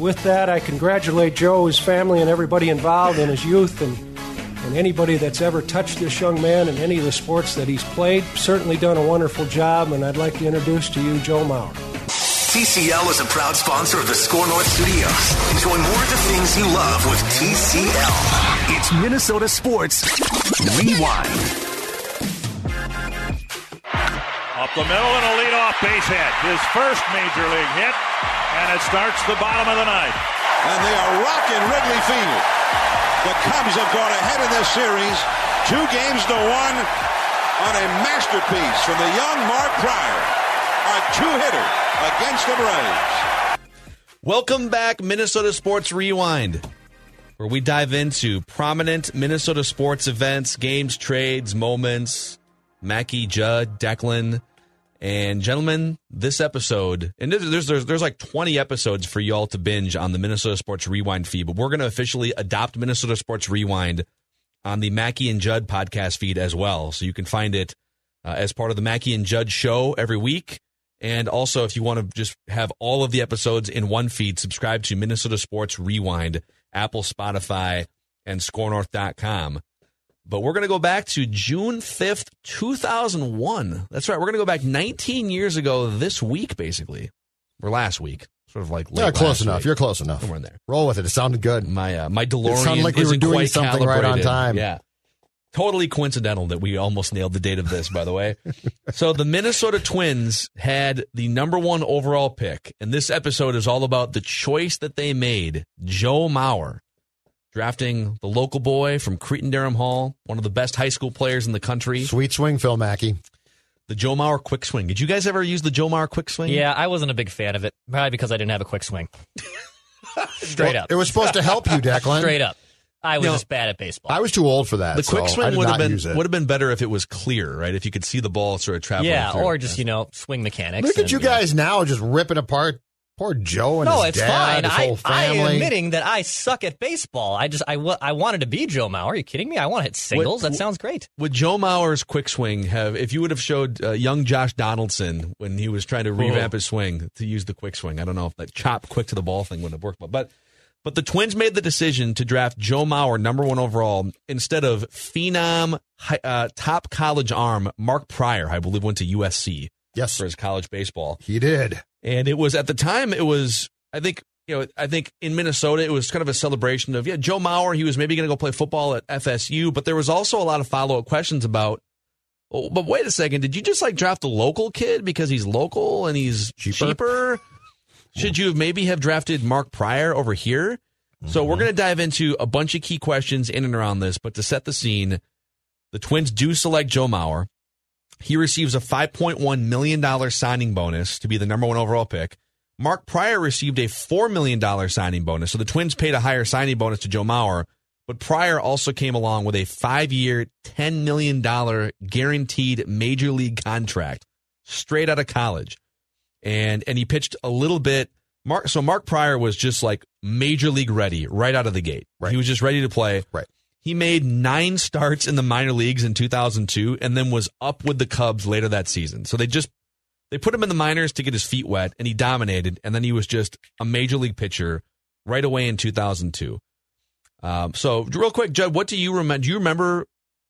With that, I congratulate Joe, his family, and everybody involved in his youth and, and anybody that's ever touched this young man in any of the sports that he's played. Certainly done a wonderful job, and I'd like to introduce to you Joe Mauer. TCL is a proud sponsor of the Score North Studios. Enjoy more of the things you love with TCL. It's Minnesota Sports Rewind. Up the middle and a leadoff base hit. His first major league hit and it starts the bottom of the ninth. And they are rocking Wrigley Field. The Cubs have gone ahead in this series, two games to one, on a masterpiece from the young Mark Prior, a two-hitter against the Braves. Welcome back, Minnesota Sports Rewind, where we dive into prominent Minnesota sports events, games, trades, moments. Mackey, Judd, Declan, and gentlemen, this episode, and there's, there's there's like 20 episodes for y'all to binge on the Minnesota Sports Rewind feed, but we're going to officially adopt Minnesota Sports Rewind on the Mackey and Judd podcast feed as well. So you can find it uh, as part of the Mackey and Judd show every week. And also, if you want to just have all of the episodes in one feed, subscribe to Minnesota Sports Rewind, Apple, Spotify, and ScoreNorth.com. But we're going to go back to June 5th, 2001. That's right. We're going to go back 19 years ago this week, basically, or last week. Sort of like yeah, close enough. Week. You're close enough. Somewhere in there. Roll with it. It sounded good. My uh, my DeLorean it sounded like we were doing something calibrated. right on time. Yeah. Totally coincidental that we almost nailed the date of this, by the way. so the Minnesota Twins had the number one overall pick, and this episode is all about the choice that they made. Joe Mauer drafting the local boy from Cretin-Derham Hall, one of the best high school players in the country. Sweet swing, Phil Mackey. The Joe Mauer quick swing. Did you guys ever use the Joe Mauer quick swing? Yeah, I wasn't a big fan of it. Probably because I didn't have a quick swing. Straight well, up. It was supposed to help you, Declan. Straight up. I was You know, just bad at baseball. I was too old for that. The quick so I swing would have been would have been better if it was clear, right? If you could see the ball sort of traveling. yeah, through. or just, you know, swing mechanics. Look at and, you know. guys now just ripping apart poor Joe and No, his it's dad, fine. his I, whole I am admitting that I suck at baseball. I just I, I wanted to be Joe Mauer. Are you kidding me? I want to hit singles. What- that sounds great. Would Joe Mauer's quick swing have, if you would have showed uh, young Josh Donaldson when he was trying to revamp his swing to use the quick swing? I don't know if that chop quick to the ball thing would have worked, but but but the Twins made the decision to draft Joe Mauer number one overall instead of phenom uh, top college arm Mark Prior, I believe went to USC yes, for his college baseball. he did. And it was at the time, it was, I think, you know, I think in Minnesota, it was kind of a celebration of, yeah, Joe Mauer, he was maybe going to go play football at FSU, but there was also a lot of follow up questions about, oh, but wait a second, did you just like draft a local kid because he's local and he's Cheaper? cheaper? Should you have maybe have drafted Mark Prior over here? So we're mm-hmm. going to dive into a bunch of key questions in and around this, but to set the scene, the Twins do select Joe Mauer. He receives a $5.1 million signing bonus to be the number one overall pick. Mark Prior received a $4 million signing bonus. So the Twins paid a higher signing bonus to Joe Mauer, but Prior also came along with a five year, $10 million guaranteed major league contract straight out of college. And, and he pitched a little bit. Mark, so Mark Prior was just like major league ready right out of the gate. Right. He was just ready to play. Right. He made nine starts in the minor leagues in 2002 and then was up with the Cubs later that season. So they just they put him in the minors to get his feet wet and he dominated and then he was just a major league pitcher right away in 2002. Um, so real quick, Judd, what do you remember? Do you remember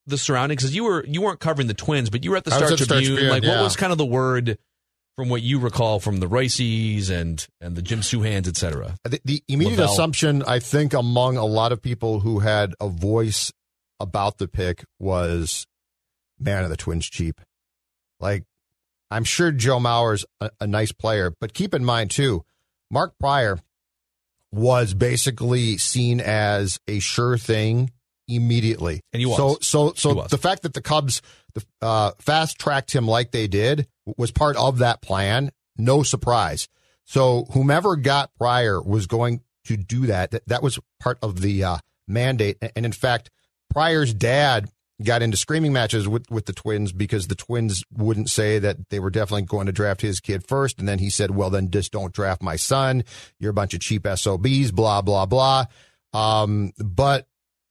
the surroundings? Because you were you weren't covering the Twins, but you were at the Star Tribune. Tribune, like, what was kind of the word from what you recall from the Reusses and and the Jim Souhans, et cetera? The, the immediate Lavelle. assumption, I think, among a lot of people who had a voice about the pick was, man, are the Twins cheap? Like, I'm sure Joe Mauer's a, a nice player, but keep in mind, too, Mark Prior was basically seen as a sure thing immediately. And he was. So, so, so was. the fact that the Cubs uh, fast tracked him like they did was part of that plan. No surprise. So, whomever got Prior was going to do that. That, that was part of the uh, mandate. And in fact, Prior's dad got into screaming matches with, with the Twins because the Twins wouldn't say that they were definitely going to draft his kid first. And then he said, well, then just don't draft my son. You're a bunch of cheap SOBs, blah, blah, blah. Um, but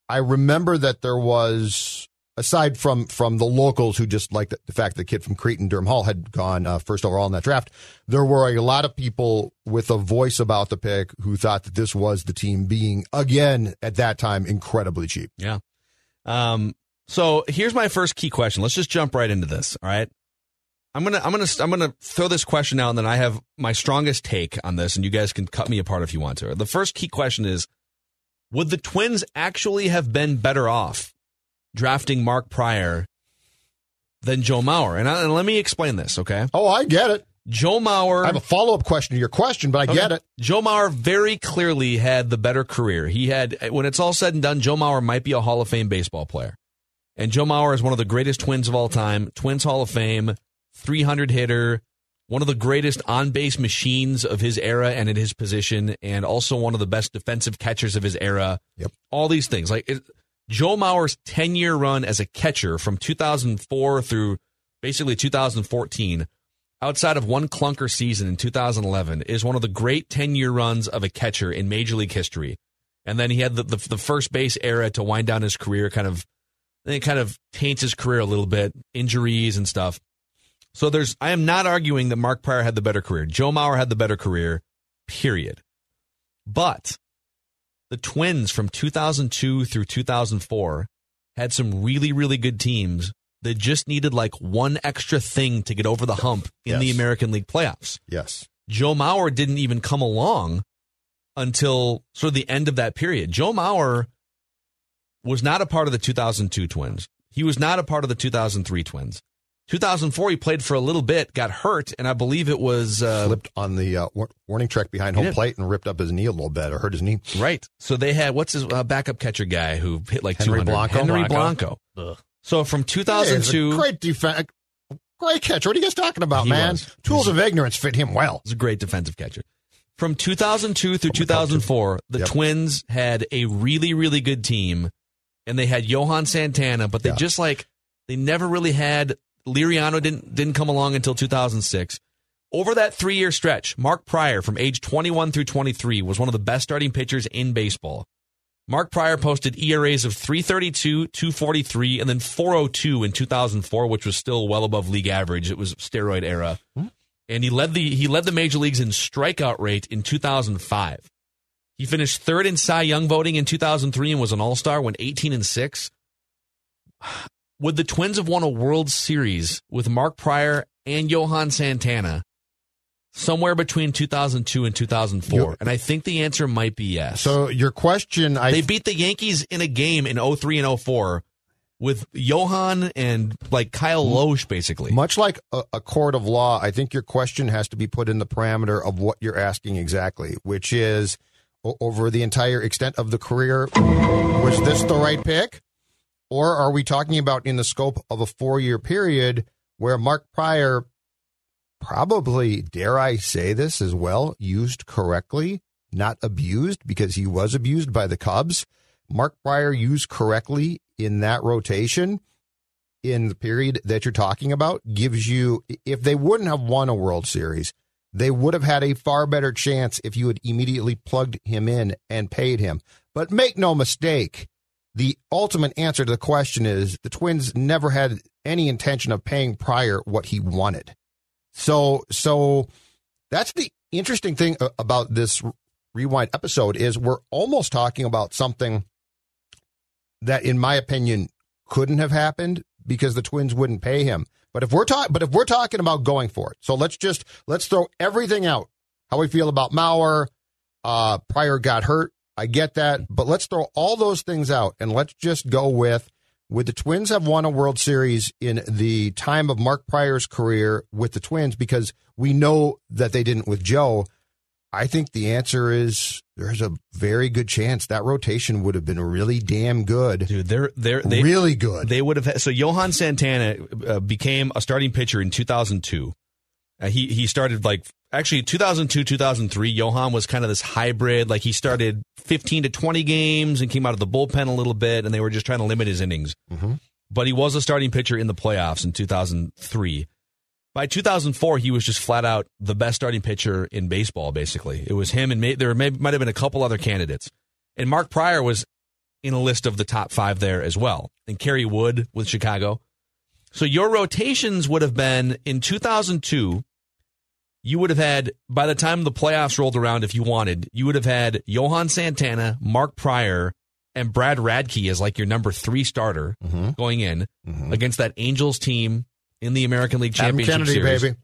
I remember that there was aside from from the locals who just liked the, the fact that the kid from Cretin-Derham Hall had gone uh, first overall in that draft, there were a lot of people with a voice about the pick who thought that this was the team being again at that time incredibly cheap. Yeah. Um, so here's my first key question. Let's just jump right into this. All right. I'm gonna I'm gonna I'm gonna throw this question out, and then I have my strongest take on this, and you guys can cut me apart if you want to. The first key question is: Would the Twins actually have been better off drafting Mark Prior than Joe Mauer? And, I, and let me explain this, okay? Oh, I get it. Joe Mauer. I have a follow up question to your question, but I Okay. get it. Joe Mauer very clearly had the better career. He had, when it's all said and done, Joe Mauer might be a Hall of Fame baseball player. And Joe Mauer is one of the greatest twins of all time, Twins Hall of Fame, 300 hitter, one of the greatest on base machines of his era and in his position, and also one of the best defensive catchers of his era. Yep. All these things. Like it, Joe Mauer's 10 year run as a catcher from 2004 through basically 2014 outside of one clunker season in 2011, is one of the great 10 year runs of a catcher in Major League history. And then he had the, the, the first base era to wind down his career, kind of, then it kind of taints his career a little bit, injuries and stuff. So there's, I am not arguing that Mark Prior had the better career. Joe Mauer had the better career, period. But the Twins from 2002 through 2004 had some really, really good teams that just needed like one extra thing to get over the hump in the American League playoffs. Yes. Joe Mauer didn't even come along until sort of the end of that period. Joe Mauer was not a part of the 2002 Twins. He was not a part of the 2003 Twins. 2004, he played for a little bit, got hurt, and I believe it was uh, Flipped on the uh, warning track behind home did. plate and ripped up his knee a little bit or hurt his knee. right. So they had what's his uh, backup catcher guy who hit like Henry 200? Blanco. Henry Blanco. Blanco. Ugh. So from Hey, it's a 2002, great defense. Great catcher. What are you guys talking about, He man? was. Tools of ignorance fit him well. He's a great defensive catcher. From 2002 through 2004, the Yep. Twins had a really, really good team, and they had Johan Santana, but they Yeah. just like they never really had. Liriano didn't didn't come along until 2006. Over that three year stretch, Mark Prior from age 21 through 23 was one of the best starting pitchers in baseball. Mark Prior posted ERAs of 332, 243, and then 402 in 2004, which was still well above league average. It was steroid era. Hmm. And he led the he led the major leagues in strikeout rate in 2005. He finished third in Cy Young voting in 2003 and was an All-Star, when 18 and 6. Would the Twins have won a World Series with Mark Prior and Johan Santana somewhere between 2002 and 2004? You- and I think the answer might be yes. So your question, I They beat the Yankees in a game in 03 and 04 with Johan and like Kyle mm-hmm. Lohse, basically. much like a, a court of law, I think your question has to be put in the parameter of what you're asking exactly, which is o- over the entire extent of the career, was this the right pick? Or are we talking about in the scope of a four year period where Mark Prior probably, dare I say this as well, used correctly, not abused because he was abused by the Cubs. Mark Prior used correctly in that rotation in the period that you're talking about gives you, if they wouldn't have won a World Series, they would have had a far better chance if you had immediately plugged him in and paid him. But make no mistake, the ultimate answer to the question is the Twins never had any intention of paying Prior what he wanted. So, so that's the interesting thing about this rewind episode is we're almost talking about something that, in my opinion, couldn't have happened because the Twins wouldn't pay him. But if we're talking, but if we're talking about going for it, so let's just let's throw everything out. How we feel about Mauer, uh, Prior got hurt. I get that, but let's throw all those things out and let's just go with would the Twins have won a World Series in the time of Mark Prior's career with the Twins because we know that they didn't with Joe. I think the answer is there's a very good chance that rotation would have been really damn good. Dude, they're they're they, really good. They would have had, so Johan Santana uh, became a starting pitcher in 2002. Uh, he he started like actually 2002 2003. Johan was kind of this hybrid. Like he started 15 to 20 games and came out of the bullpen a little bit, and they were just trying to limit his innings. But he was a starting pitcher in the playoffs in 2003. By 2004, he was just flat out the best starting pitcher in baseball. Basically, it was him and may, there may, might have been a couple other candidates. And Mark Prior was in a list of the top five there as well. And Kerry Wood with Chicago. So your rotations would have been in 2002. You would have had, by the time the playoffs rolled around, if you wanted, you would have had Johan Santana, Mark Prior, and Brad Radke as like your number three starter Mm-hmm. going in against that Angels team in the American League Adam Championship Kennedy, Series. baby.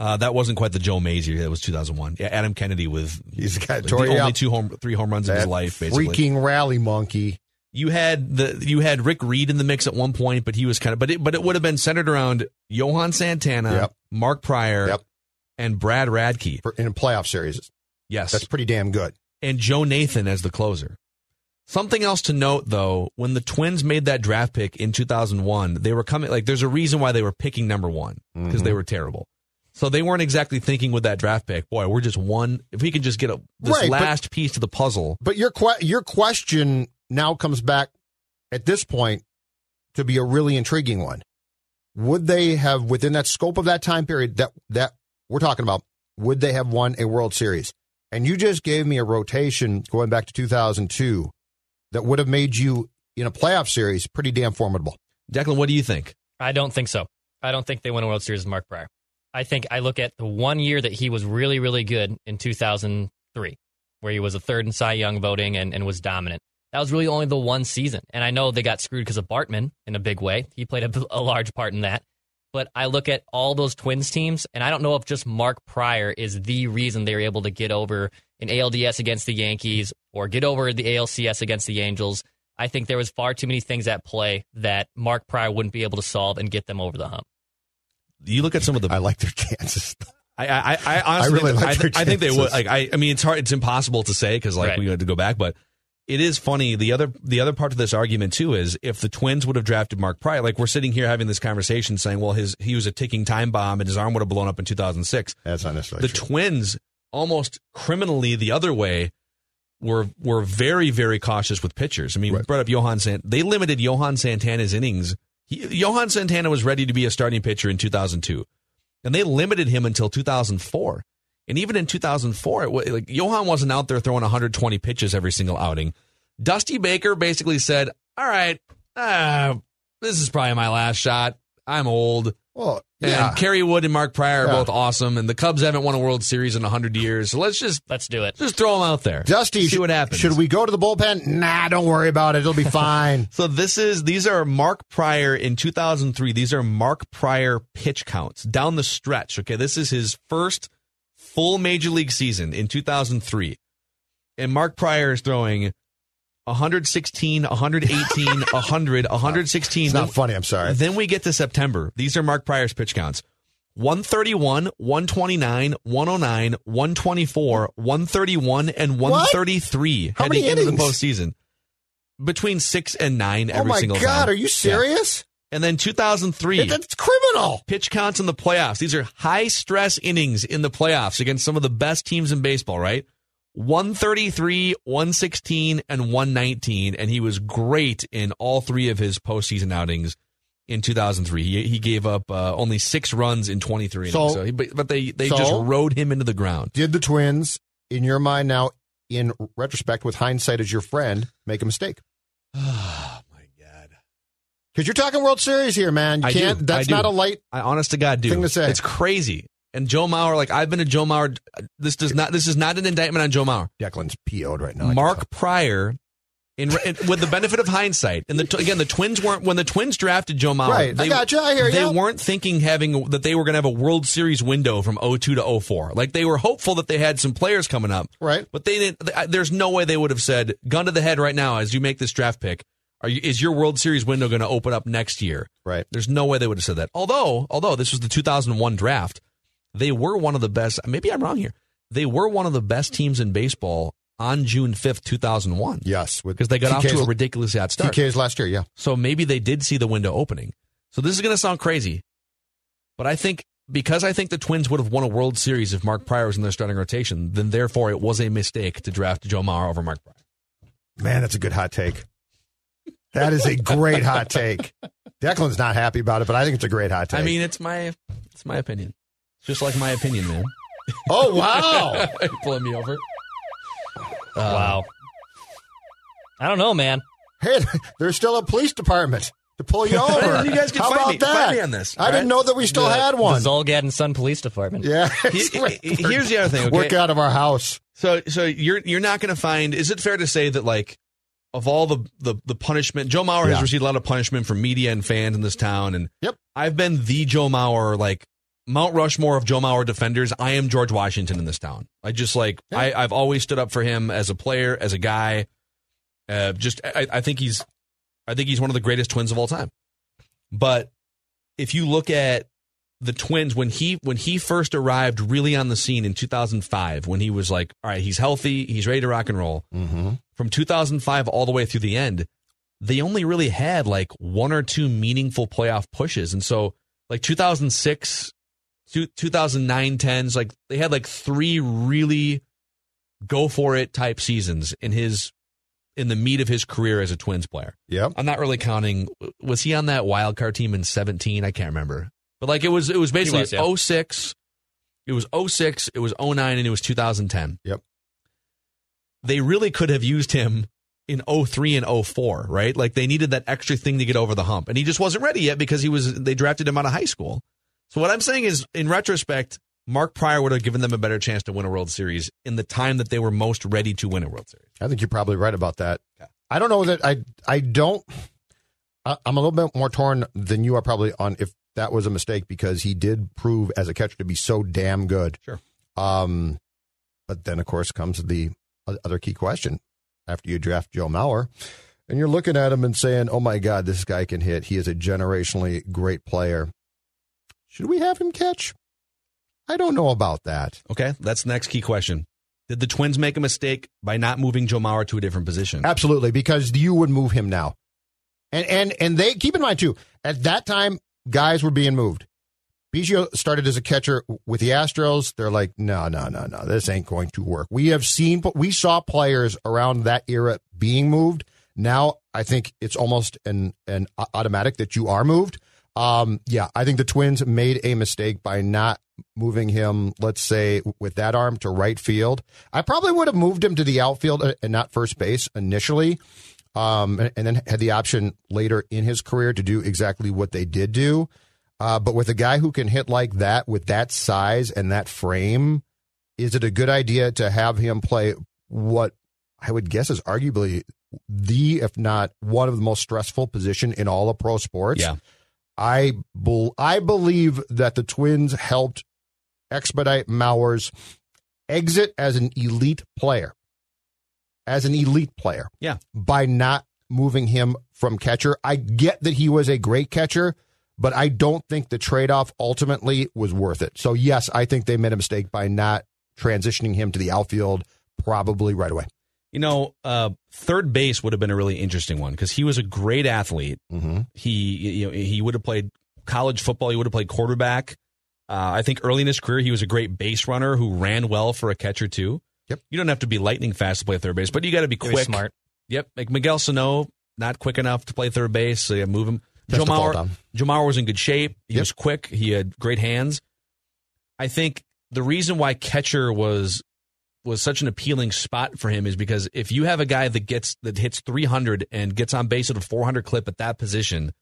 Uh, that wasn't quite the Joe Mays year. That was 2001. Yeah, Adam Kennedy with He's got the only up. two home, three home runs in his life, basically. freaking rally monkey. You had the you had Rick Reed in the mix at one point, but he was kind of but it but it would have been centered around Johan Santana, Yep. Mark Prior, Yep. And Brad Radke. For, in a playoff series. Yes, That's pretty damn good. and Joe Nathan as the closer. Something else to note though, when the Twins made that draft pick in 2001, they were coming like there's a reason why they were picking number 1 because Mm-hmm. they were terrible. So they weren't exactly thinking with that draft pick, boy, we're just one if we can just get a, this Right, but- last piece to the puzzle. But your que- your question now comes back at this point to be a really intriguing one. Would they have within that scope of that time period that that we're talking about, would they have won a World Series? And you just gave me a rotation going back to 2002 that would have made you in a playoff series pretty damn formidable. Declan, what do you think? I don't think so. I don't think they win a World Series with Mark Prior. I think I look at the one year that he was really, really good in 2003, where he was a third in Cy Young voting and, and was dominant. That was really only the one season. And I know they got screwed because of Bartman in a big way. He played a, a large part in that. But I look at all those Twins teams, and I don't know if just Mark Prior is the reason they were able to get over an ALDS against the Yankees or get over the ALCS against the Angels. I think there was far too many things at play that Mark Prior wouldn't be able to solve and get them over the hump. You look at some of the I like their chances. I, I, I honestly really think, like I, their I think they would. Like, I, I mean, it's hard. It's impossible to say because like Right. we had to go back, but it is funny. The other, the other part of this argument too is if the Twins would have drafted Mark Prior, like we're sitting here having this conversation saying, well, his he was a ticking time bomb and his arm would have blown up in 2006. That's not necessarily The true. Twins almost criminally the other way were were very very cautious with pitchers. I mean, we brought up Johan Sant. They limited Johan Santana's innings. He, Johan Santana was ready to be a starting pitcher in 2002, and they limited him until 2004. And even in 2004, it, wa- like Johan wasn't out there throwing 120 pitches every single outing. Dusty Baker basically said, "All right, uh, this is probably my last shot. I'm old." well, And. Kerry Wood and Mark Prior are Yeah. both awesome, and the Cubs haven't won a World Series in 100 years. So let's just Let's do it. just throw them out there. Dusty, see sh- what happens. Should we go to the bullpen? Nah, don't worry about it. It'll be fine. So this is these are Mark Prior in 2003. These are Mark Prior pitch counts down the stretch. Okay, this is his first full major league season in 2003, and Mark Prior is throwing 116, 118, 100, 116. It's not funny. I'm sorry. Then we get to September. These are Mark Prior's pitch counts. 131, 129, 109, 124, 131, and 133 How heading many into the postseason. Between six and nine oh every oh my single God, time. are you serious? And then 2003, That's criminal. pitch counts in the playoffs. These are high stress innings in the playoffs against some of the best teams in baseball, right? 133, 116, and 119. And he was great in all three of his postseason outings in 2003. He, he gave up uh, only six runs in 23 So- innings. So he, but they, they so- just rode him into the ground. Did the Twins, in your mind now, in retrospect, with hindsight as your friend, make a mistake? Because you're talking World Series here, man. You I can't. That's do. not a light. I honest to God do. Thing to say. It's crazy. And Joe Mauer, like I've been a Joe Mauer. This does not. This is not an indictment on Joe Mauer. Declan's PO'd right now. Mark Prior, in, in with the benefit of hindsight, and the, again, the Twins weren't when the Twins drafted Joe Mauer. Right. I They, gotcha. I hear They weren't thinking having that they were going to have a World Series window from 02 to 04. Like they were hopeful that they had some players coming up. Right. But they didn't. There's no way they would have said, "Gun to the head right now as you make this draft pick." Are you, is your World Series window going to open up next year? Right. There's no way they would have said that. Although, although this was the 2001 draft, they were one of the best. Maybe I'm wrong here. They were one of the best teams in baseball on June 5th, 2001. Yes, Because they got off to a ridiculously hot start. TK's last year. Yeah. So maybe they did see the window opening. So this is going to sound crazy, but I think because I think the Twins would have won a World Series if Mark Prior was in their starting rotation, then therefore it was a mistake to draft Joe Mauer over Mark Prior. Man, that's a good hot take. That is a great hot take. Declan's not happy about it, but I think it's a great hot take. I mean, it's my it's my opinion. It's just like my opinion, man. oh wow. Pulling me over. wow. Um, I don't know, man. Hey, there's still a police department to pull you over. You guys can How fight about me- that? fight me on this, I all didn't know that we still The- had one. The Zulgad and Son Police Department. yeah. He- he- here's the other thing. Okay? Work out of our house. So so you're you're not going to find. Is it fair to say that like of all the the, the punishment, Joe Mauer has received a lot of punishment from media and fans in this town, and Yep. I've been the Joe Mauer like Mount Rushmore of Joe Mauer defenders. I am George Washington in this town. I just like I, I've always stood up for him as a player, as a guy. Uh, just I, I think he's I think he's one of the greatest twins of all time. But if you look at the twins when he when he first arrived really on the scene in 2005 when he was like all right he's healthy he's ready to rock and roll Mm-hmm. from 2005 all the way through the end they only really had like one or two meaningful playoff pushes and so like 2006 2009 10s like they had like three really go for it type seasons in his in the meat of his career as a twins player Yeah, I'm not really counting. Was he on that wild card team in 17? I can't remember. But like it was, it was basically was, yeah. 06. It was 06, it was 09, and it was 2010. Yep. They really could have used him in 03 and 04, right? Like they needed that extra thing to get over the hump. And he just wasn't ready yet because he was they drafted him out of high school. So what I'm saying is in retrospect, Mark Prior would have given them a better chance to win a World Series in the time that they were most ready to win a World Series. I think you're probably right about that. I don't know that I I don't. I, I'm a little bit more torn than you are probably on if that was a mistake because he did prove as a catcher to be so damn good. Sure. Um, but then of course comes the other key question after you draft Joe Mauer, and you're looking at him and saying, "Oh my God, this guy can hit. He is a generationally great player. Should we have him catch?" I don't know about that. Okay, that's the next key question. Did the Twins make a mistake by not moving Joe Mauer to a different position? Absolutely, because you would move him now. And and and they keep in mind too, at that time, guys were being moved. Biggio started as a catcher with the Astros. They're like, no, no, no, no, this ain't going to work. We have seen, we saw players around that era being moved. Now I think it's almost an an automatic that you are moved. Um, yeah, I think the Twins made a mistake by not moving him, let's say, with that arm to right field. I probably would have moved him to the outfield uh, and not first base initially, um, and, and then had the option later in his career to do exactly what they did do. Uh, but with a guy who can hit like that with that size and that frame, is it a good idea to have him play what I would guess is arguably the, if not one of the most stressful position in all of pro sports? Yeah. I bel I believe that the Twins helped expedite Mauer's exit as an elite player, as an elite player. Yeah. By not moving him from catcher. I get that he was a great catcher, but I don't think the trade off ultimately was worth it. So, yes, I think they made a mistake by not transitioning him to the outfield probably right away. You know, uh, third base would have been a really interesting one because he was a great athlete. Mm-hmm. He, you know, he would have played college football. He would have played quarterback. Uh, I think early in his career, he was a great base runner who ran well for a catcher too. Yep. You don't have to be lightning fast to play third base, but you got to be quick. smart. Yep. Like Miguel Sano, not quick enough to play third base, so you move him. Just Joe to fall Mauer, down. Joe Mauer was in good shape. He Yep. was quick. He had great hands. I think the reason why catcher was was such an appealing spot for him is because if you have a guy that gets that hits 300 and gets on base at a 400 clip at that position,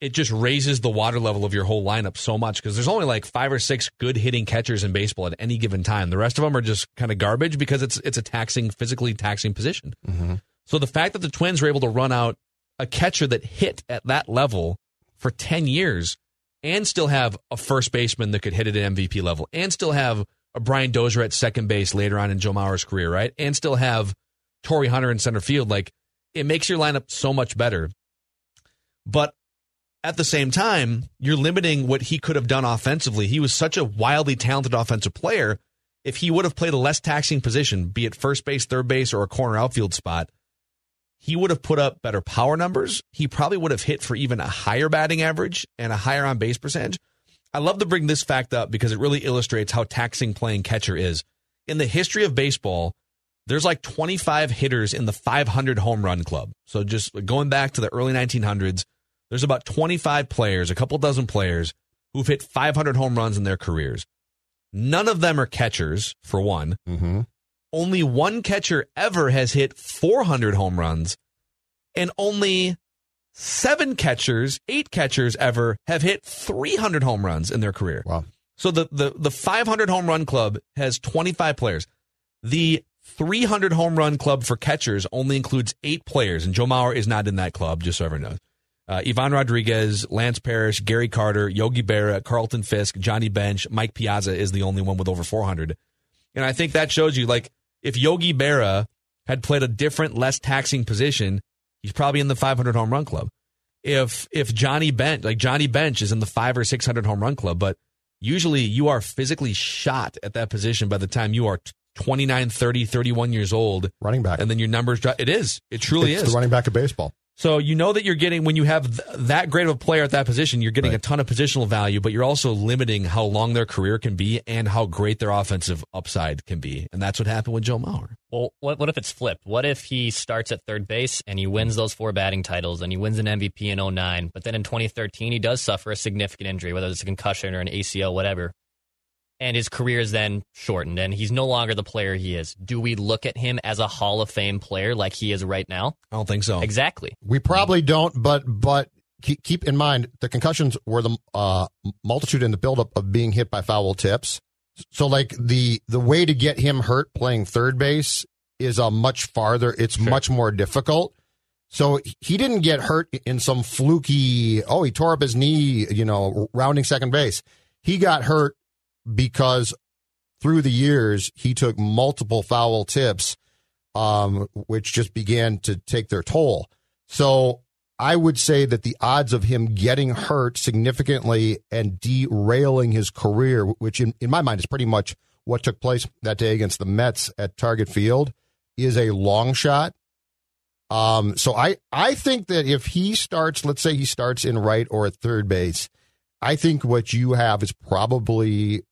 it just raises the water level of your whole lineup so much because there's only like five or six good hitting catchers in baseball at any given time. The rest of them are just kind of garbage because it's it's a taxing, physically taxing position. Mm-hmm. So the fact that the Twins were able to run out a catcher that hit at that level for 10 years and still have a first baseman that could hit at an MVP level and still have a Brian Dozier at second base later on in Joe Mauer's career, right? And still have Torii Hunter in center field. Like it makes your lineup so much better. But at the same time, you're limiting what he could have done offensively. He was such a wildly talented offensive player. If he would have played a less taxing position, be it first base, third base, or a corner outfield spot, he would have put up better power numbers. He probably would have hit for even a higher batting average and a higher on base percentage. I love to bring this fact up because it really illustrates how taxing playing catcher is. In the history of baseball, there's like 25 hitters in the 500 home run club. So just going back to the early 1900s, there's about 25 players, a couple dozen players who've hit 500 home runs in their careers. None of them are catchers, for one. Mm-hmm. only one catcher ever has hit 400 home runs, and only seven catchers, eight catchers ever have hit 300 home runs in their career. Wow. So the, the, the 500 home run club has 25 players. The 300 home run club for catchers only includes eight players, and Joe Mauer is not in that club, just so everyone knows. Uh, Ivan Rodriguez, Lance Parrish, Gary Carter, Yogi Berra, Carlton Fisk, Johnny Bench, Mike Piazza is the only one with over 400. And I think that shows you, like, if Yogi Berra had played a different, less taxing position, he's probably in the 500 home run club. If if Johnny Bench, like Johnny Bench, is in the five or 600 home run club, but usually you are physically shot at that position by the time you are 29, 30, 31 years old. Running back. And then your numbers drop. It is. It truly it's is. the running back of baseball. So you know that you're getting when you have th- that great of a player at that position, you're getting Right. a ton of positional value, but you're also limiting how long their career can be and how great their offensive upside can be, and that's what happened with Joe Mauer. Well, what, what if it's flipped? What if he starts at third base and he wins those four batting titles and he wins an MVP in 09, but then in 2013 he does suffer a significant injury, whether it's a concussion or an ACL, whatever, and his career is then shortened and he's no longer the player he is. Do we look at him as a Hall of Fame player like he is right now? I don't think so. Exactly. We probably don't, but but keep, keep in mind the concussions were the uh, multitude in the buildup of being hit by foul tips. So like the the way to get him hurt playing third base is a much farther. It's much more difficult. So he didn't get hurt in some fluky. Oh, he tore up his knee. You know, rounding second base. He got hurt because through the years he took multiple foul tips, um, which just began to take their toll. So I would say that the odds of him getting hurt significantly and derailing his career, which in, in my mind is pretty much what took place that day against the Mets at Target Field, is a long shot. Um, so I, I think that if he starts, let's say he starts in right or at third base, I think what you have is probably,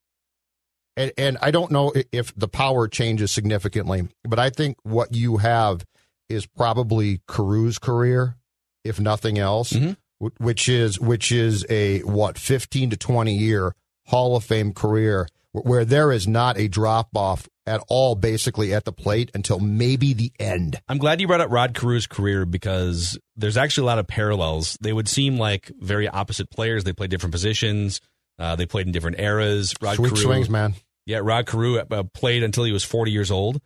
and, and I don't know if the power changes significantly, but I think what you have is probably Carew's career, if nothing else, Mhm. which is which is a what fifteen to twenty year Hall of Fame career where there is not a drop off at all, basically at the plate until maybe the end. I'm glad you brought up Rod Carews' career because there's actually a lot of parallels. They would seem like very opposite players. They played different positions. Uh, they played in different eras. Rod Sweet Carew- swings, man. Yeah, Rod Carew uh, played until he was 40 years old.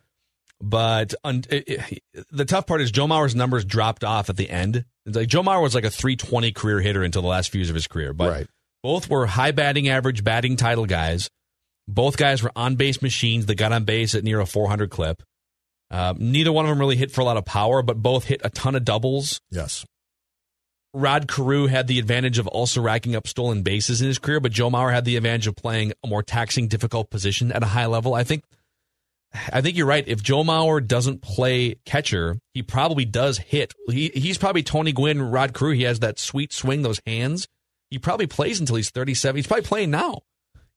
But un- it, it- the tough part is Joe Mauer's numbers dropped off at the end. It's like Joe Mauer was like a 320 career hitter until the last few years of his career. But Right. both were high batting average, batting title guys. Both guys were on base machines that got on base at near a 400 clip. Uh, neither one of them really hit for a lot of power, but both hit a ton of doubles. Yes. Rod Carew had the advantage of also racking up stolen bases in his career, but Joe Mauer had the advantage of playing a more taxing, difficult position at a high level. I think, I think you're right. If Joe Mauer doesn't play catcher, he probably does hit. He, he's probably Tony Gwynn, Rod Carew. He has that sweet swing, those hands. He probably plays until he's 37. He's probably playing now.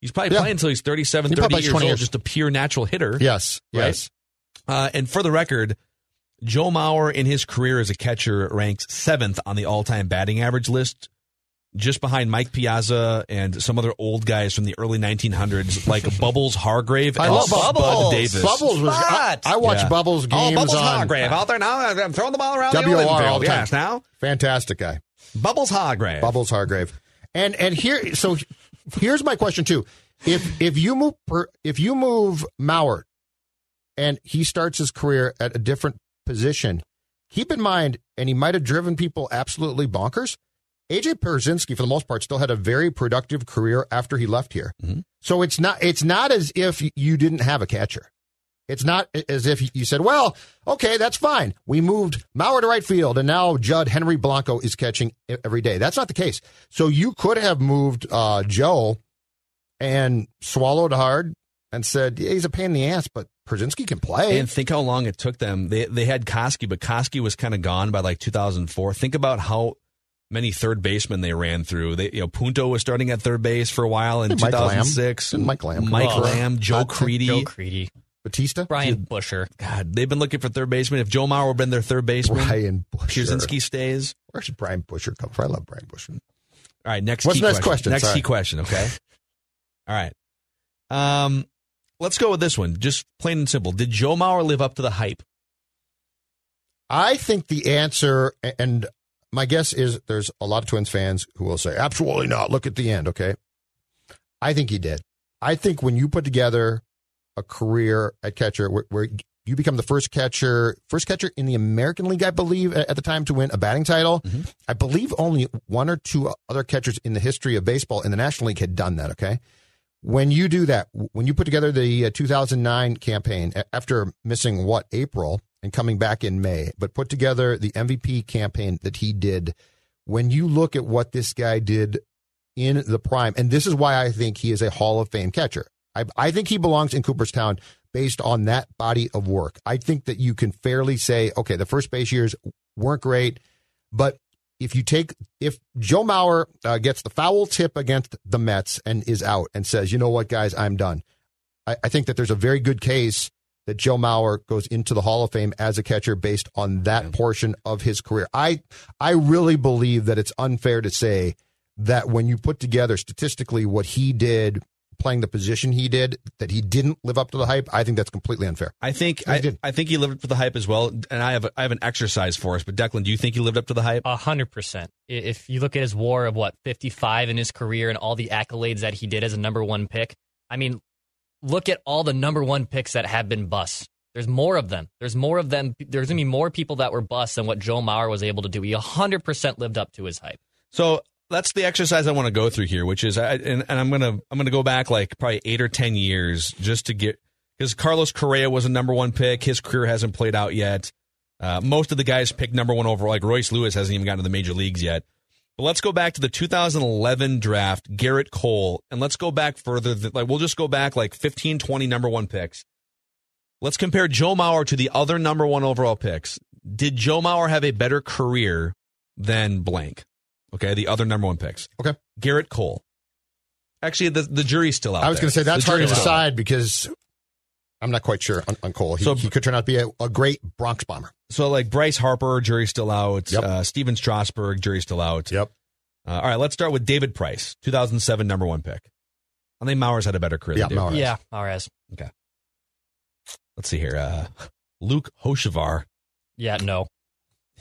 He's probably Yeah. playing until he's 37, He 30 years 20 old, years. just a pure natural hitter. Yes. Right? Yes. Uh, and for the record, Joe Mauer in his career as a catcher ranks seventh on the all-time batting average list, just behind Mike Piazza and some other old guys from the early 1900s, like Bubbles Hargrave I and love Spud Bubbles. Davis. Bubbles was. I, I watched Yeah. Bubbles games Oh, Bubbles on Hargrave out there now. I'm throwing the ball around the WOR old all the time. Yes, now Fantastic guy. Bubbles Hargrave. Bubbles Hargrave. And and here so here's my question too. If if you move per, if you move Mauer and he starts his career at a different position, keep in mind, and he might have driven people absolutely bonkers. AJ Pierzynski, for the most part, still had a very productive career after he left here. Mhm. So it's not it's not as if you didn't have a catcher. It's not as if you said, "Well, okay, that's fine. We moved Mauer to right field, and now Judd Henry Blanco is catching every day." That's not the case. So you could have moved uh, Joe and swallowed hard and said, yeah, "He's a pain in the ass, but Pierzynski can play." And think how long it took them. They they had Koskie, but Koskie was kind of gone by like 2004. Think about how many third basemen they ran through. They you know Punto was starting at third base for a while in And Mike Lamb. 2006. And Mike Lamb. Mike Oh. Lamb, Joe Hot Crede. Joe Crede, Batista, Brian Buscher. God, they've been looking for third baseman. If Joe Mauer would have been their third baseman, Brian Buscher. Pierzynski stays. Where should Brian Buscher come from? I love Brian Buscher. All right, next What's key the next question? Next Sorry. key question, okay? All right. Um let's go with this one. Just plain and simple. Did Joe Mauer live up to the hype? I think the answer, and my guess is there's a lot of Twins fans who will say, absolutely not. Look at the end, okay? I think he did. I think when you put together a career at catcher where, where you become the first catcher, first catcher in the American League, I believe, at the time to win a batting title. Mm-hmm. I believe only one or two other catchers in the history of baseball in the National League had done that, okay? When you do that, when you put together the uh, 2009 campaign after missing what, April, and coming back in May, but put together the MVP campaign that he did. When you look at what this guy did in the prime, and this is why I think he is a Hall of Fame catcher. I, I think he belongs in Cooperstown based on that body of work. I think that you can fairly say, okay, the first base years weren't great, but if you take if Joe Mauer uh, gets the foul tip against the Mets and is out and says, you know what, guys, I'm done. I, I think that there's a very good case that Joe Mauer goes into the Hall of Fame as a catcher based on that portion of his career. I I really believe that it's unfair to say that when you put together statistically what he did playing the position he did that he didn't live up to the hype i think that's completely unfair i think I, I, think he lived up to the hype as well and i have a, I have an exercise for us but declan do you think he lived up to the hype a hundred percent if you look at his war of what 55 in his career and all the accolades that he did as a number one pick i mean look at all the number one picks that have been busts. There's more of them. There's more of them. There's going to be more people that were busts than what Joe Mauer was able to do. He 100% lived up to his hype. So that's the exercise I want to go through here, which is, I, and, and I'm gonna I'm gonna go back like probably eight or ten years just to get because Carlos Correa was a number one pick. His career hasn't played out yet. Uh, most of the guys picked number one overall. Like Royce Lewis hasn't even gotten to the major leagues yet. But let's go back to the 2011 draft, Gerrit Cole, and let's go back further. Like we'll just go back like 15, 20 number one picks. Let's compare Joe Mauer to the other number one overall picks. Did Joe Mauer have a better career than blank? Okay, the other number one picks. Okay, Gerrit Cole. Actually, the the jury's still out. I was going to say that's hard to decide because I'm not quite sure on, on Cole. He, so, he could turn out to be a, a, great Bronx bomber. So, like Bryce Harper, jury's still out. Yep. Uh, Stephen Strasburg, jury's still out. Yep. Uh, all right, let's start with David Price, 2007 number one pick. I think Mauer's had a better career. Yeah, than Mauer. Yeah, Mauer has. Okay. Let's see here. Uh, Luke Hochevar. Yeah, no.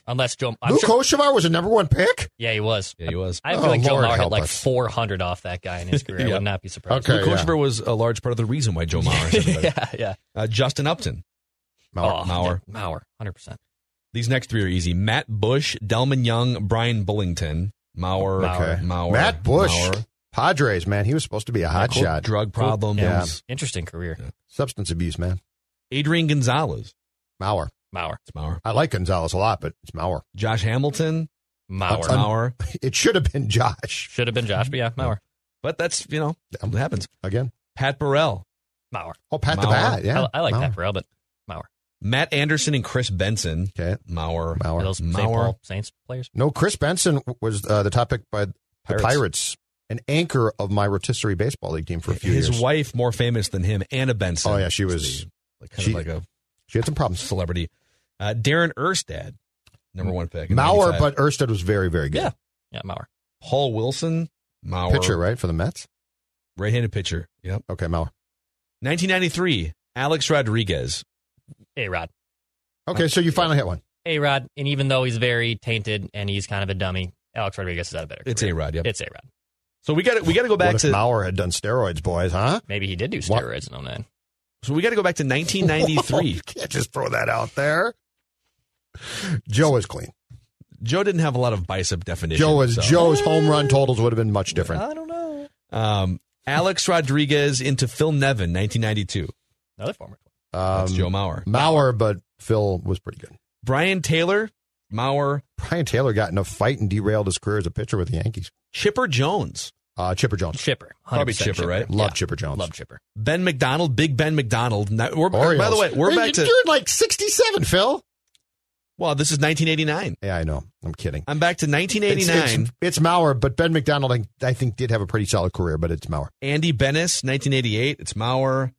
Unless Joe I'm Luke sure, Hochevar was a number one pick. Yeah, he was. Yeah, he was. I feel oh, like Joe Mauer had like 400 off that guy in his career. yeah. I would not be surprised. Okay, Luke yeah. Hochevar was a large part of the reason why Joe Mauer. yeah, yeah. Uh, Justin Upton. Mauer. Oh, Mauer. Mauer. 100. percent These next three are easy. Matt Bush, Delmon Young, Bryan Bullington. Mauer. Okay. Mauer. Matt Bush. Mauer. Padres, man. He was supposed to be a hot cool. shot. Drug problems. Cool. Yeah. Interesting career. Substance abuse, man. Adrian Gonzalez. Mauer. Mauer. It's Mauer. I like Gonzalez a lot, but it's Mauer. Josh Hamilton. Mauer. Un- Mauer. It should have been Josh. Should have been Josh, but yeah, Mauer. But that's, you know, what happens. Again. Pat Burrell. Mauer. Oh, Pat Mauer. the Bat. Yeah. I, I like Mauer. Pat Burrell, but Mauer. Matt Anderson and Kris Benson. Okay. Mauer. Mauer. Those Mauer. Saints players? No, Kris Benson was uh, the topic by Pirates. the Pirates. An anchor of my rotisserie baseball league team for a few His years. His wife, more famous than him, Anna Benson. Oh, yeah, she was. Like, kind she, of like a she had some problems. Celebrity. Uh, Darren Erstad, number one pick. Mauer, but Erstad was very, very good. Yeah. Yeah, Mauer. Paul Wilson, Mauer. Pitcher, right, for the Mets? Right handed pitcher. Yep. Okay, Mauer. 1993, Alex Rodriguez. A Rod. Okay, so you finally hit one. A Rod, and even though he's very tainted and he's kind of a dummy, Alex Rodriguez is at a better. It's A Rod, yep. It's A Rod. So we got we got to go back what to Mauer had done steroids, boys, huh? Maybe he did do steroids what? in 09. So we got to go back to 1993. you can't just throw that out there. Joe is clean. Joe didn't have a lot of bicep definition. Joe was so. Joe's home run totals would have been much different. I don't know. Um, Alex Rodriguez into Phil Nevin, 1992. Another former. Um, That's Joe Mauer. Mauer, but Phil was pretty good. Brien Taylor, Mauer. Brien Taylor got in a fight and derailed his career as a pitcher with the Yankees. Chipper Jones. Uh, Chipper Jones. Chipper. Probably Chipper, Chipper, right? Love yeah. Chipper Jones. Love Chipper. Ben McDonald, Big Ben McDonald. Now, we're, by the way, we're hey, back to. You're like 67, Phil. Well, this is 1989. Yeah, I know. I'm kidding. I'm back to 1989. It's, it's, it's Mauer, but Ben McDonald, I, I, think, did have a pretty solid career, but it's Mauer. Andy Benes, 1988. It's Mauer.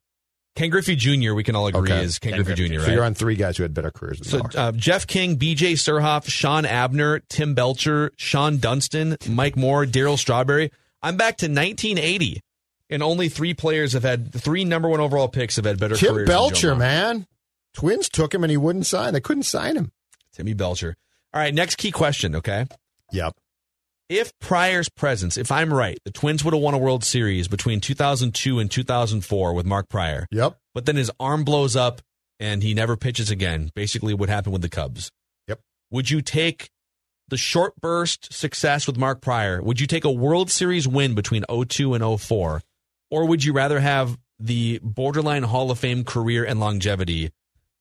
Ken Griffey Jr., we can all agree, okay. is Ken, Ken Griffey, Jr., right? So you're on three guys who had better careers so, uh, Jeff King, BJ Surhoff, Shawn Abner, Tim Belcher, Shawon Dunston, Mike Moore, Darryl Strawberry. I'm back to 1980. And only three players have had three number one overall picks have had better Tim careers. Joe Belcher, man. Twins took him and he wouldn't sign. They couldn't sign him. Timmy Belcher. All right, next key question, okay? Yep. If Prior's presence, if I'm right, the Twins would have won a World Series between 2002 and 2004 with Mark Prior, Yep. but then his arm blows up and he never pitches again. Basically, what happened with the Cubs. Yep. Would you take the short burst success with Mark Prior? Would you take a World Series win between 02 and 04? Or would you rather have the borderline Hall of Fame career and longevity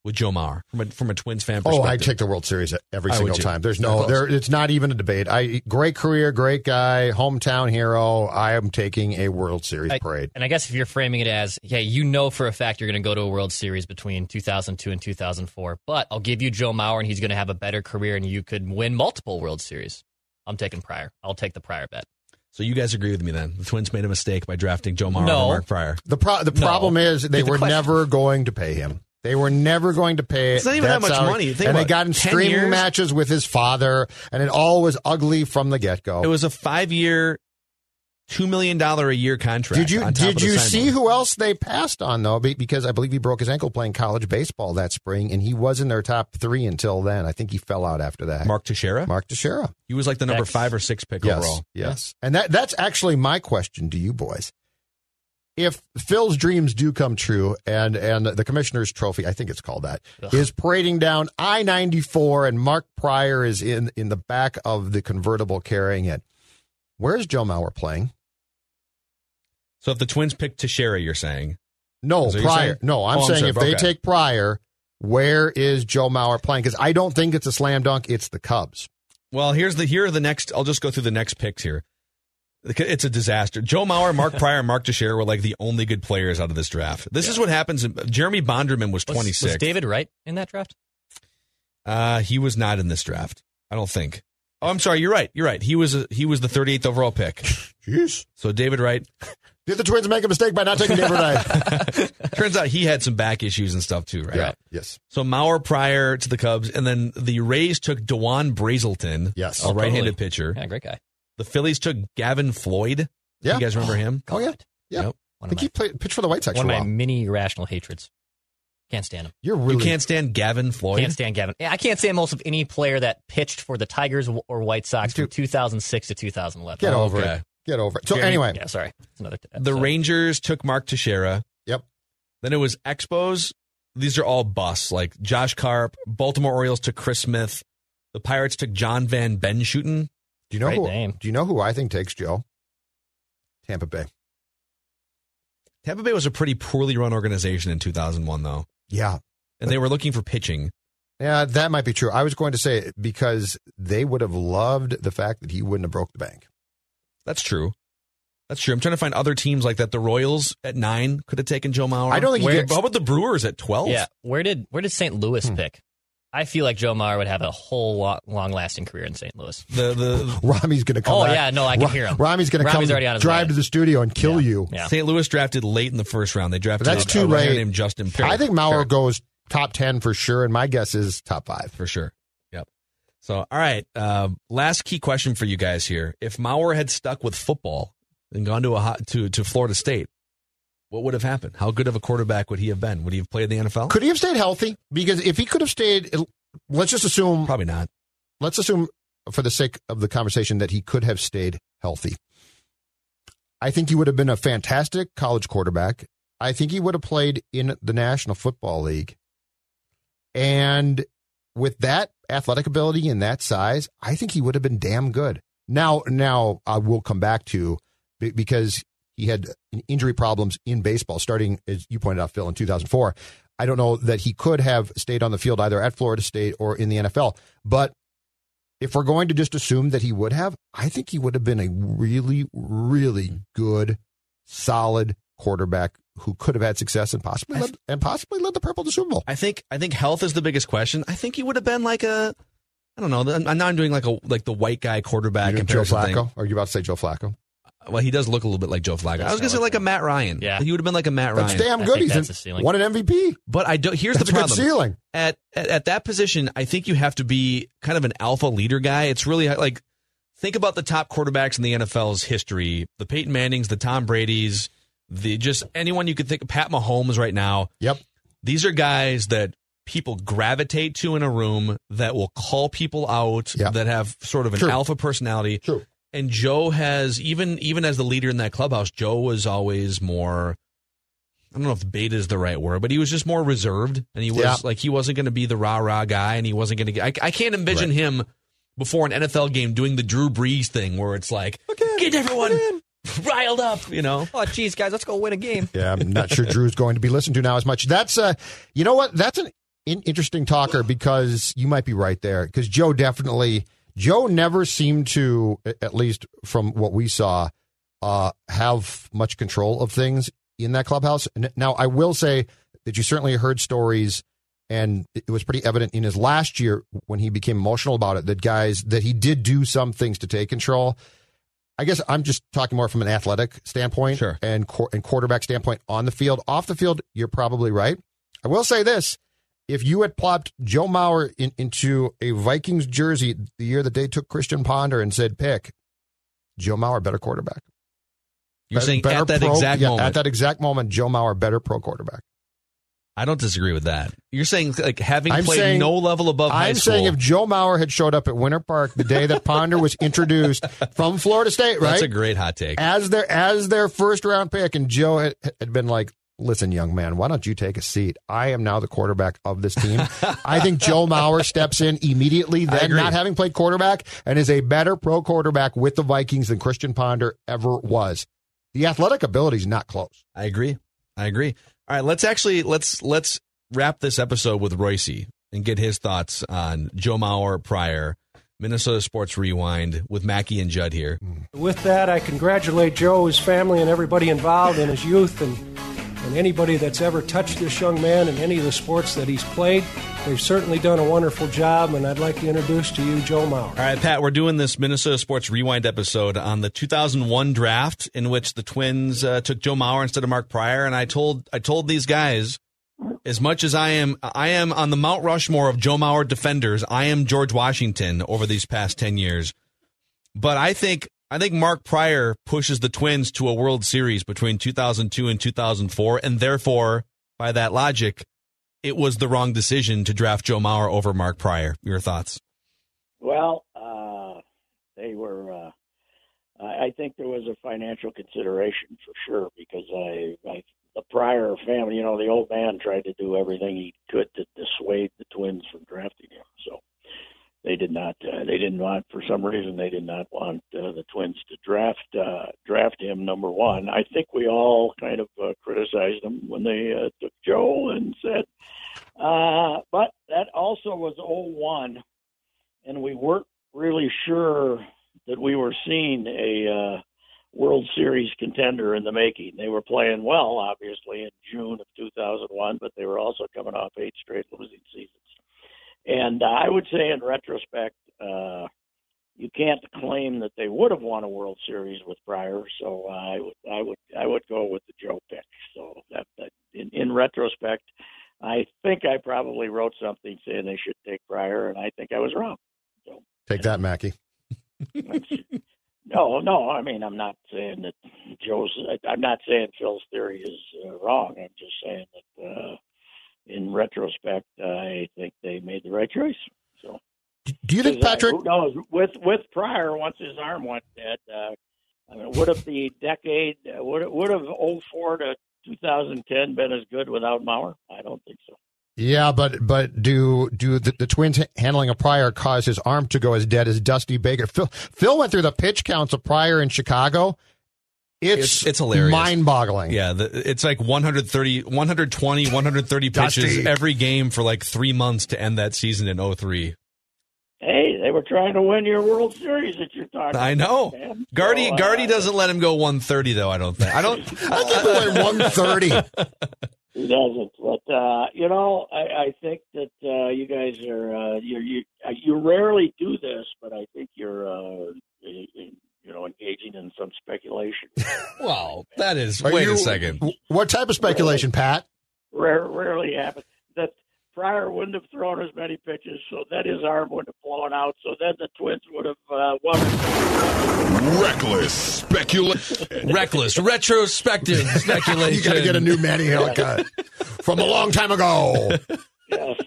with Joe Mauer from a, from a Twins fan perspective. Oh. I take the World Series every I single time. There's no there. It's not even a debate. I great career, great guy, hometown hero. I am taking a World Series I- parade. And I guess if you're framing it as, yeah, you know for a fact you're going to go to a World Series between 2002 and 2004, but I'll give you Joe Mauer and he's going to have a better career and you could win multiple World Series. I'm taking Prior. I'll take the Prior bet. So you guys agree with me then? The Twins made a mistake by drafting Joe Mauer No. over Mark Prior. The pro- the No. problem is they The were question- never going to pay him. They were never going to pay. It's not even that much money. Think and they about it. got in 10 screaming years? matches with his father, and it all was ugly from the get go. It was a five-year, two million dollar a year contract. Did you on top did the you sign see bonus. who else they passed on though? Be- Because I believe he broke his ankle playing college baseball that spring, and he was in their top three until then. I think he fell out after that. Mark Teixeira? Mark Teixeira. He was like the number five or six pick Yes, overall. yes, and that that's actually my question to you boys. If Phil's dreams do come true, and and the commissioner's trophy, I think it's called that, is parading down I ninety four, and Mark Prior is in in the back of the convertible carrying it. Where's Joe Mauer playing? So if the Twins pick Teixeira, you're saying No, Prior. saying? No, I'm Oh, I'm saying sorry, if they take Prior, where is Joe Mauer playing? Because I don't think it's a slam dunk. It's the Cubs. Well, here's the here are the next. I'll just go through the next picks here. It's a disaster. Joe Mauer, Mark Prior, and Mark Teixeira were like the only good players out of this draft. This is what happens. Jeremy Bonderman was Was, 26. was David Wright in that draft? Uh, he was not in this draft. I don't think. Oh, I'm sorry. You're right. You're right. He was a, he was the 38th overall pick. Jeez. So David Wright. Did the Twins make a mistake by not taking David Wright? Turns out he had some back issues and stuff too, right? yeah. Yes. So Mauer prior to the Cubs, and then the Rays took Dewon Brazelton, Yes. a Oh, right-handed totally. pitcher. Yeah, great guy. The Phillies took Gavin Floyd. Yeah. You guys remember oh, him? Oh yeah. Yeah. Yep. I think my, he played pitched for the White Sox one for of my while. mini irrational hatreds. Can't stand him. You're really You can't stand Gavin Floyd. Can't stand Gavin. I can't stand most of any player that pitched for the Tigers or White Sox from 2006 to 2011. get Oh, over okay. it. Get over it. So Jeremy- anyway, Yeah, sorry. It's another. The. Rangers took Mark Teixeira. Yep. Then it was Expos. These are all busts, like Josh Karp. Baltimore Orioles took Chris Smith. The Pirates took John Van Benschoten. Do you know Great who? name. Do you know who I think takes Joe? Tampa Bay. Tampa Bay was a pretty poorly run organization in 2001, though, Yeah. and they were looking for pitching. Yeah, that might be true. I was going to say because they would have loved the fact that he wouldn't have broke the bank. That's true. That's true. I'm trying to find other teams like that. The Royals at nine could have taken Joe Mauer. I don't think he Where, gets- How about the Brewers at 12? Yeah. Where did Where did St. Louis Hmm. pick? I feel like Joe Mauer would have a whole long lasting career in St. Louis. The the Rami's going to come. Oh, back. yeah, no, I can hear him. Rami's going to come Rami's already on his drive way. to the studio and kill you. Yeah. St. Louis drafted late in the first round. They drafted But that's a, too late. named Justin. Perry. I think Mauer Sure. goes top ten for sure, and my guess is top five. for sure. Yep. So, all right. Um, last key question for you guys here: If Mauer had stuck with football and gone to a hot, to to Florida State, what would have happened? How good of a quarterback would he have been? Would he have played in the NFL? Could he have stayed healthy? Because if he could have stayed, let's just assume. Probably not. Let's assume, for the sake of the conversation, that he could have stayed healthy. I think he would have been a fantastic college quarterback. I think he would have played in the National Football League. And with that athletic ability and that size, I think he would have been damn good. Now, now I will come back to be- because he had injury problems in baseball starting, as you pointed out, Phil, in 2004. I don't know that he could have stayed on the field either at Florida State or in the NFL. But if we're going to just assume that he would have, I think he would have been a really, really good, solid quarterback who could have had success and possibly led, and possibly led the Purple to Super Bowl. I think I think health is the biggest question. I think he would have been like a. I don't know. I'm now I'm doing like a like the white guy quarterback Joe Flacco? thing. Are you about to say Joe Flacco? Well, he does look a little bit like Joe Flacco. I was gonna say like a Matt Ryan. Yeah. he would have been like a Matt That's Ryan. damn good. He's that's an- the ceiling. won an MVP. But I don't. Here's That's the a good problem. ceiling. At, at at that position, I think you have to be kind of an alpha leader guy. It's really like think about the top quarterbacks in the NFL's history: the Peyton Mannings, the Tom Brady's, the just anyone you could think. Of Pat Mahomes right now. Yep. These are guys that people gravitate to in a room that will call people out Yep. that have sort of an True. alpha personality. True. And Joe has even even as the leader in that clubhouse, Joe was always more. I don't know if beta is the right word, but he was just more reserved, and he was Yeah. like he wasn't going to be the rah rah guy, and he wasn't going to get. I, I can't envision him before an NFL game doing the Drew Brees thing, where it's like get everyone riled up, you know. Oh, geez, guys, let's go win a game. Yeah, I'm not sure Drew's going to be listened to now as much. That's uh, you know what? That's an interesting talker because you might be right there. Because Joe definitely, Joe never seemed to, at least from what we saw, uh, have much control of things in that clubhouse. Now I will say that you certainly heard stories. And it was pretty evident in his last year when he became emotional about it that guys that he did do some things to take control. I guess I'm just talking more from an athletic standpoint Sure. and and quarterback standpoint on the field. Off the field, you're probably right. I will say this: if you had plopped Joe Mauer in, into a Vikings jersey the year that they took Christian Ponder and said pick, Joe Mauer better quarterback. You're Better- saying better at that pro- exact yeah, moment. At that exact moment, Joe Mauer better pro quarterback. I don't disagree with that. You're saying like having I'm played saying- no level above high I'm school. saying if Joe Mauer had showed up at Winter Park the day that Ponder was introduced from Florida State, right? that's a great hot take. as their as their first round pick, and Joe had, had been like, "Listen, young man, why don't you take a seat? I am now the quarterback of this team." I think Joe Mauer steps in immediately, then not having played quarterback, and is a better pro quarterback with the Vikings than Christian Ponder ever was. The athletic ability is not close. I agree. I agree. All right, let's actually let's let's wrap this episode with Royce and get his thoughts on Joe Mauer prior Minnesota Sports Rewind with Mackey and Judd here. With that, I congratulate Joe, his family, and everybody involved in his youth and, and anybody that's ever touched this young man in any of the sports that he's played. They've certainly done a wonderful job, and I'd like to introduce to you Joe Mauer. All right, Pat, we're doing this Minnesota Sports Rewind episode on the 2001 draft in which the Twins uh, took Joe Mauer instead of Mark Prior, and I told I told these guys as much as I am I am on the Mount Rushmore of Joe Mauer defenders, I am George Washington over these past 10 years. But I think I think Mark Prior pushes the Twins to a World Series between 2002 and 2004 and therefore by that logic it was the wrong decision to draft Joe Mauer over Mark Prior. Your thoughts? Well, uh, they were. Uh, I think there was a financial consideration for sure because I, I, the prior family, you know, the old man tried to do everything he could to dissuade the twins from drafting him. So they did not. Uh, they didn't want, for some reason, they did not want uh, the twins to draft uh, draft him number one. I think we all kind of uh, criticized them when they uh, took Joe and said. Uh, but that also was 01 and we weren't really sure that we were seeing a uh, World Series contender in the making. They were playing well, obviously, in June of 2001, but they were also coming off eight straight losing seasons. And I would say, in retrospect, uh, you can't claim that they would have won a World Series with Prior. So I would, I would, I would go with the Joe pick. So that, that in, in retrospect, I think I probably wrote something saying they should take Prior, and I think I was wrong. Take that, Mackey. No, no. I mean, I'm not saying that Joe's. I'm not saying Phil's theory is uh, wrong. I'm just saying that, uh, in retrospect, I think they made the right choice. So, Do you think uh, Patrick? who knows? With with Prior, once his arm went dead, uh, I mean, would have the decade uh, would it, would have 04 to 2010 been as good without Mauer? I don't think so. Yeah, but but do do the, the Twins handling a Prior cause his arm to go as dead as Dusty Baker? Phil, Phil went through the pitch counts of Prior in Chicago. It's It's- it's hilarious. mind-boggling. Yeah, the, it's like 130, 120, 130 pitches every game for like three months to end that season in 03. Hey, they were trying to win your World Series that you're talking. I know. about, man. Gardy So, uh, Gardy doesn't let him go 130 though. I don't think. I don't. I give away one thirty. He doesn't. But uh, you know, I, I think that uh, you guys are uh, you you uh, you rarely do this, but I think you're uh, you you know engaging in some speculation. well, that is. Are wait you- a second. What type of speculation, Pat? Rare, rarely happens. That Prior wouldn't have thrown as many pitches, so then his arm would have blown out. So then the Twins would have uh, won. Reckless speculation. Reckless, retrospective speculation. you got to get a new Manny haircut from a long time ago. yes,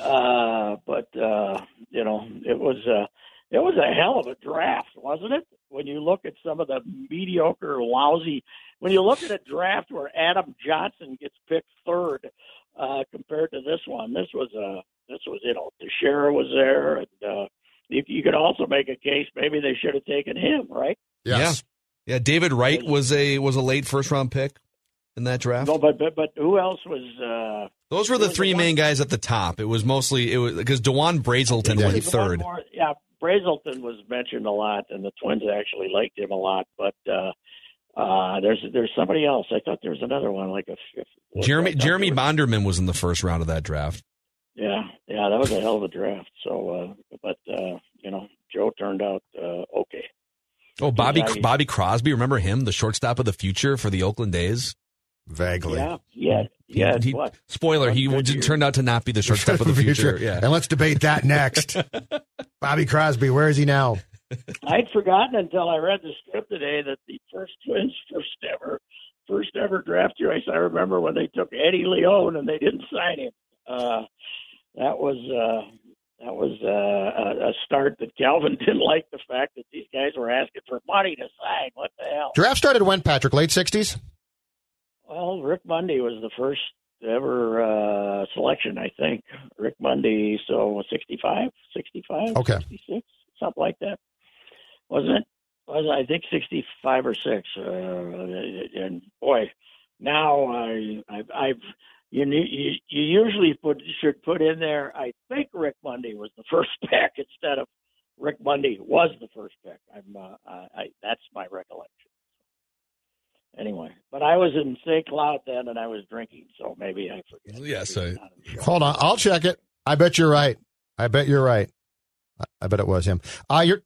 uh, but uh, you know, it was uh, it was a hell of a draft, wasn't it? When you look at some of the mediocre, lousy, when you look at a draft where Adam Johnson gets picked third uh, compared to this one, this was a uh, this was you know Teixeira was there, and uh, you, you could also make a case maybe they should have taken him, right? Yes. Yeah. Yeah, David Wright was a was a late first round pick in that draft. No, but but but who else was? Uh, Those were the three the main guys at the top. It was mostly it was because Dewon Brazelton went third. More, yeah, Brazelton was mentioned a lot, and the Twins actually liked him a lot. But uh, uh, there's there's somebody else. I thought there was another one, like a. Jeremy Jeremy was, Bonderman was in the first round of that draft. Yeah, yeah, that was a hell of a draft. So, uh, but uh, you know, Joe turned out uh, okay. Oh, Bobby Bobby Crosby, remember him, the shortstop of the future for the Oakland A's? Vaguely. Yeah, yeah, yeah. He, he, spoiler: He turned out to not be the shortstop of the future. Yeah, and let's debate that next. Bobby Crosby, where is he now? I'd forgotten until I read the script today that the first Twins first ever first ever draft choice. I remember when they took Eddie Leon and they didn't sign him. Uh, that was uh, that was uh, a start that Calvin didn't like the fact that these guys were asking for money to sign. What the hell? Draft started when Patrick late sixties. Well, Rick Monday was the first ever uh, selection, I think. Rick Monday, so 65, 65, okay. 66, something like that. Wasn't it? Was I think 65 or 6. Uh, and boy, now I, I've, I've you, you you usually put should put in there. I think Rick Monday was the first pick instead of Rick Monday was the first pick. I'm uh, I, I, that's my recollection anyway, but I was in St. Cloud then, and I was drinking, so maybe I forget. Yes, I... hold on, I'll check it. I bet you're right. I bet you're right. I bet it was him. Uh, your